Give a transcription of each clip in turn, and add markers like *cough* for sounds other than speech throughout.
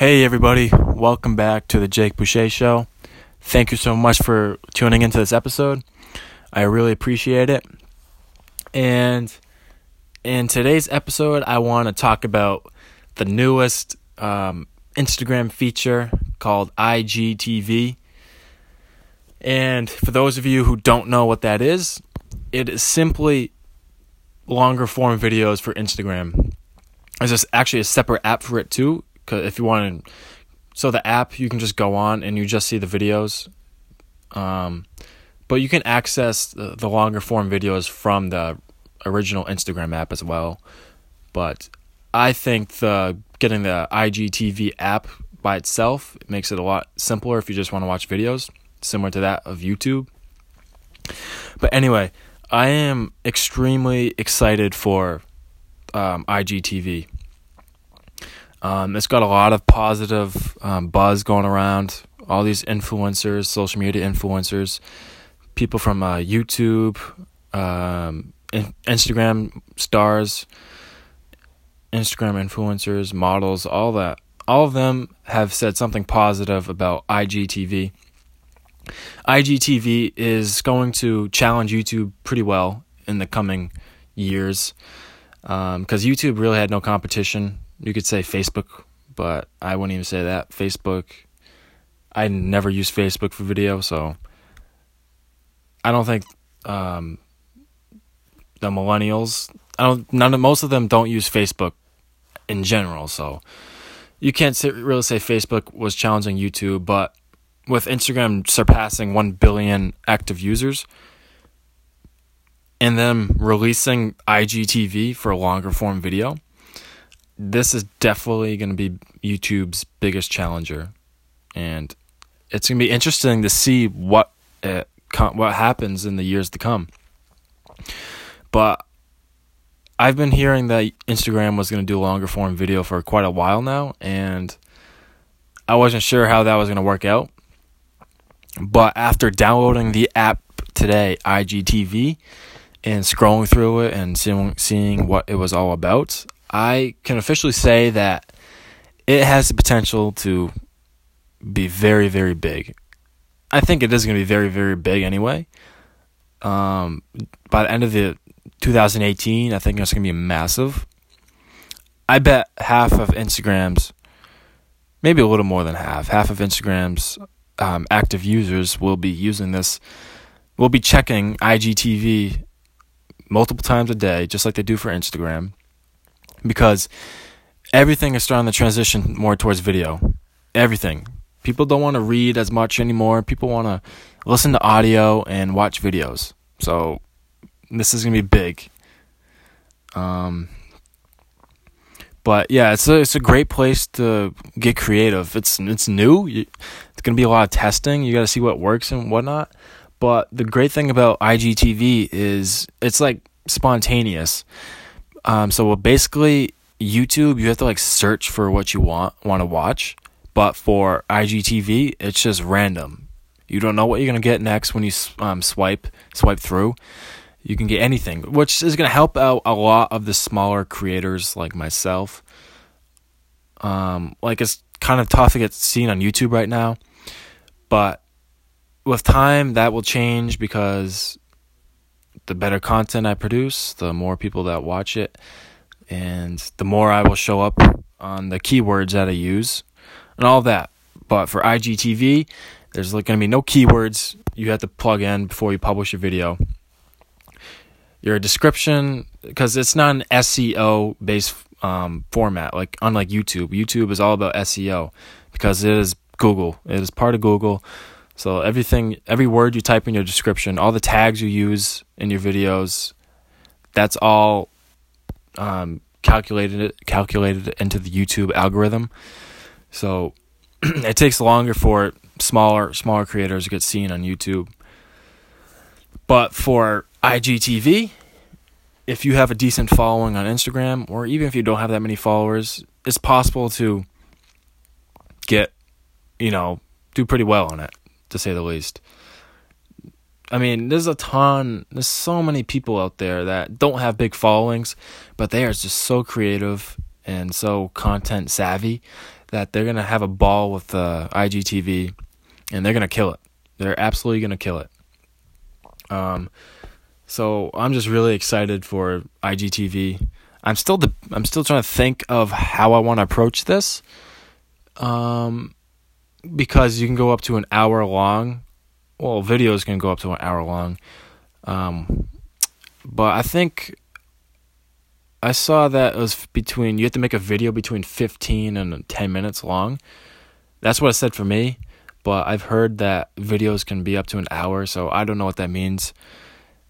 Hey, everybody, welcome back to the Jake Boucher Show. Thank you so much for tuning into this episode. I really appreciate it. And in today's episode, I want to talk about the newest um, Instagram feature called IGTV. And for those of you who don't know what that is, it is simply longer form videos for Instagram. There's actually a separate app for it too if you want to, so the app you can just go on and you just see the videos. Um, but you can access the, the longer form videos from the original Instagram app as well. But I think the getting the IGTV app by itself makes it a lot simpler if you just want to watch videos, similar to that of YouTube. But anyway, I am extremely excited for um, IGTV. Um, it's got a lot of positive um, buzz going around. All these influencers, social media influencers, people from uh, YouTube, um, in- Instagram stars, Instagram influencers, models, all that. All of them have said something positive about IGTV. IGTV is going to challenge YouTube pretty well in the coming years because um, YouTube really had no competition you could say Facebook, but I wouldn't even say that. Facebook, I never use Facebook for video, so I don't think um, the millennials, I don't, none of most of them don't use Facebook in general, so you can't say, really say Facebook was challenging YouTube, but with Instagram surpassing 1 billion active users and them releasing IGTV for longer form video this is definitely going to be YouTube's biggest challenger, and it's going to be interesting to see what uh, it, what happens in the years to come. But I've been hearing that Instagram was going to do longer form video for quite a while now, and I wasn't sure how that was going to work out. But after downloading the app today, IGTV, and scrolling through it and seeing seeing what it was all about, I can officially say that it has the potential to be very, very big. I think it is going to be very, very big anyway. Um, by the end of the 2018, I think it's going to be massive. I bet half of Instagram's, maybe a little more than half, half of Instagram's um, active users will be using this, will be checking IGTV multiple times a day, just like they do for Instagram because everything is starting to transition more towards video. Everything. People don't want to read as much anymore. People want to listen to audio and watch videos. So this is gonna be big. Um, but yeah, it's a it's a great place to get creative. It's it's new. It's gonna be a lot of testing. You got to see what works and whatnot. But the great thing about IGTV is it's like spontaneous. Um, so basically, YouTube, you have to like search for what you want want to watch, but for IGTV, it's just random. You don't know what you're gonna get next when you um, swipe swipe through. You can get anything, which is gonna help out a lot of the smaller creators like myself. Um, like it's kind of tough to get seen on YouTube right now, but with time that will change because the better content I produce, the more people that watch it, and the more I will show up on the keywords that I use and all that. But for IGTV, there's like going to be no keywords you have to plug in before you publish a video. Your description, because it's not an SEO based um, format, like unlike YouTube. YouTube is all about SEO because it is Google, it is part of Google. So everything, every word you type in your description, all the tags you use in your videos, that's all um, calculated calculated into the YouTube algorithm. So *clears throat* it takes longer for smaller smaller creators to get seen on YouTube. But for IGTV, if you have a decent following on Instagram, or even if you don't have that many followers, it's possible to get, you know, do pretty well on it to say the least. I mean, there's a ton, there's so many people out there that don't have big followings, but they are just so creative and so content savvy that they're gonna have a ball with uh, IGTV, and they're gonna kill it. They're absolutely gonna kill it. Um, so I'm just really excited for IGTV. I'm still the I'm still trying to think of how I want to approach this. Um, because you can go up to an hour long. Well, videos can go up to an hour long. Um, but I think I saw that it was between you have to make a video between 15 and 10 minutes long. That's what it said for me, but I've heard that videos can be up to an hour, so I don't know what that means.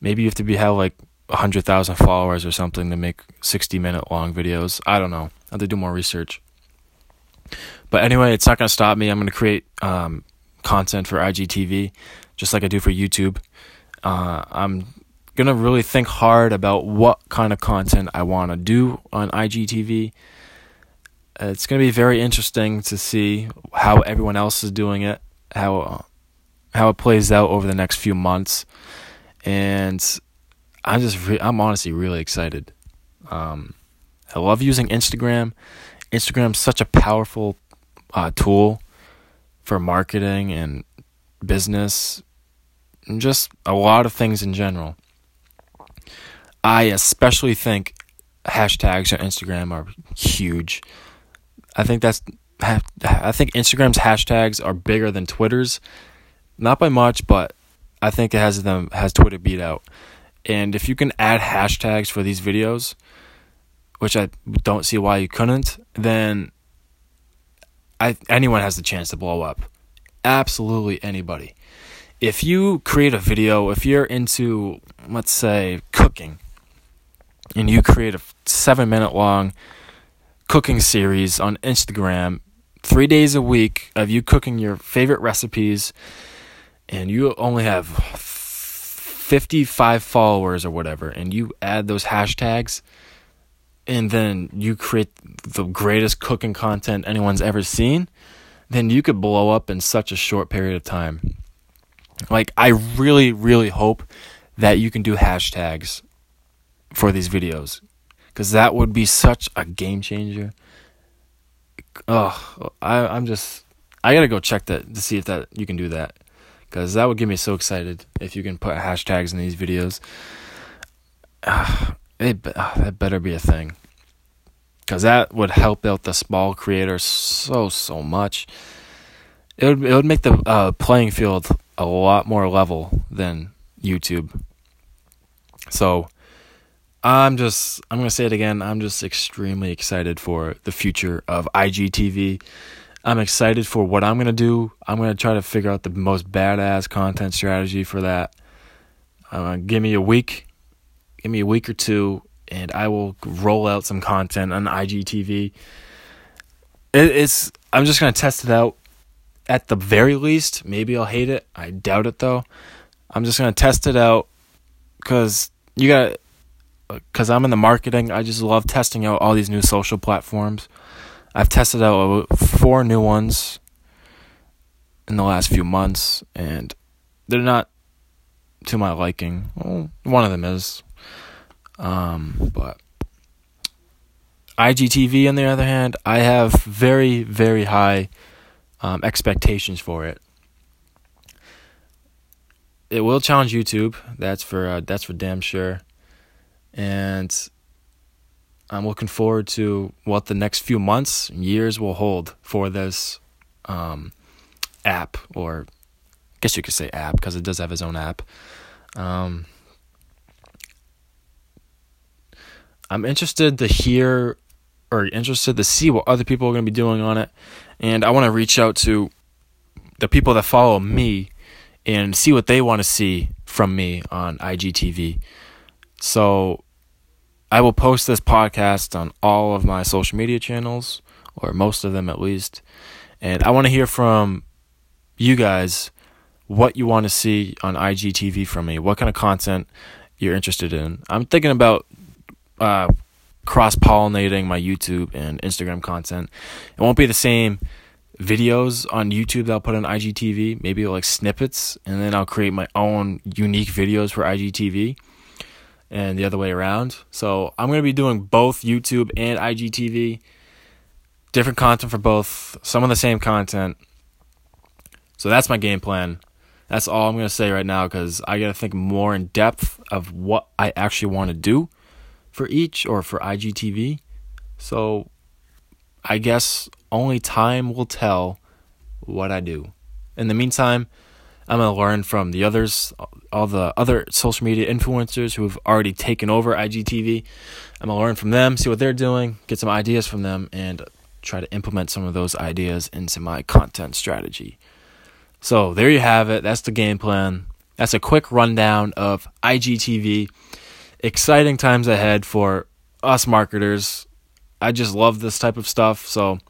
Maybe you have to be have like 100,000 followers or something to make 60 minute long videos. I don't know. I have to do more research. But anyway, it's not going to stop me. I'm going to create um, content for IGTV just like I do for YouTube. Uh, I'm gonna really think hard about what kind of content I want to do on IGTV. It's gonna be very interesting to see how everyone else is doing it, how how it plays out over the next few months, and I'm just re- I'm honestly really excited. Um, I love using Instagram. Instagram's such a powerful uh, tool for marketing and business, and just a lot of things in general. I especially think hashtags on Instagram are huge. I think that's I think Instagram's hashtags are bigger than Twitter's, not by much, but I think it has them has Twitter beat out. And if you can add hashtags for these videos, which I don't see why you couldn't, then I anyone has the chance to blow up. Absolutely anybody. If you create a video, if you're into let's say cooking, and you create a seven minute long cooking series on Instagram, three days a week of you cooking your favorite recipes, and you only have 55 followers or whatever, and you add those hashtags, and then you create the greatest cooking content anyone's ever seen, then you could blow up in such a short period of time. Like, I really, really hope that you can do hashtags for these videos because that would be such a game changer. Oh, I, I'm just I gotta go check that to see if that you can do that because that would get me so excited if you can put hashtags in these videos. Uh, it uh, that better be a thing because that would help out the small creators so so much. It would it would make the uh, playing field a lot more level than YouTube. So I'm just, I'm going to say it again. I'm just extremely excited for the future of IGTV. I'm excited for what I'm going to do. I'm going to try to figure out the most badass content strategy for that. Uh, give me a week, give me a week or two, and I will roll out some content on IGTV. It, it's, I'm just to test it out at the very least. Maybe I'll hate it. I doubt it though. I'm just to test it out because you got because I'm in the marketing, I just love testing out all these new social platforms. I've tested out four new ones in the last few months, and they're not to my liking. Well, one of them is, um, but IGTV, on the other hand, I have very, very high um, expectations for it. It will challenge YouTube. That's for uh, that's for damn sure and I'm looking forward to what the next few months, years will hold for this um, app, or I guess you could say app because it does have its own app. Um, I'm interested to hear or interested to see what other people are going to be doing on it, and I want to reach out to the people that follow me and see what they want to see from me on IGTV. So I will post this podcast on all of my social media channels, or most of them at least. And I want to hear from you guys what you want to see on IGTV from me, what kind of content you're interested in. I'm thinking about uh, cross pollinating my YouTube and Instagram content. It won't be the same videos on YouTube that I'll put on IGTV, maybe like snippets, and then I'll create my own unique videos for IGTV and the other way around. So I'm going to be doing both YouTube and IGTV different content for both, some of the same content. So that's my game plan. That's all I'm going to say right now because I got to think more in depth of what I actually want to do for each or for IGTV. So I guess only time will tell what I do. In the meantime, I'm going to learn from the others, all the other social media influencers who have already taken over IGTV. I'm going to learn from them, see what they're doing, get some ideas from them, and try to implement some of those ideas into my content strategy. So there you have it. That's the game plan. That's a quick rundown of IGTV. Exciting times ahead for us marketers. I just love this type of stuff. So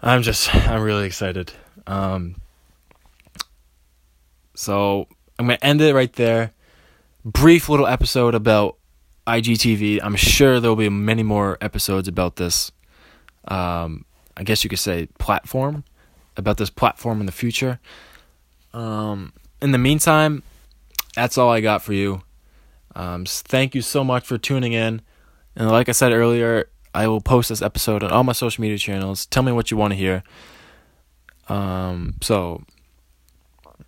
I'm just, I'm really excited. Um, so I'm going to end it right there. Brief little episode about IGTV. I'm sure there will be many more episodes about this. Um, I guess you could say platform about this platform in the future. Um, in the meantime, that's all I got for you. Um, thank you so much for tuning in. And like I said earlier, I will post this episode on all my social media channels. Tell me what you want to hear. Um, so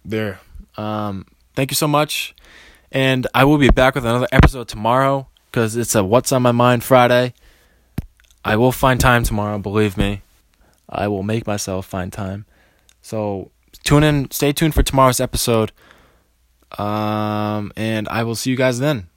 there. Um, thank you so much. And I will be back with another episode tomorrow because it's a What's on My Mind Friday. I will find time tomorrow, believe me. I will make myself find time. So tune in, stay tuned for tomorrow's episode. Um, and I will see you guys then.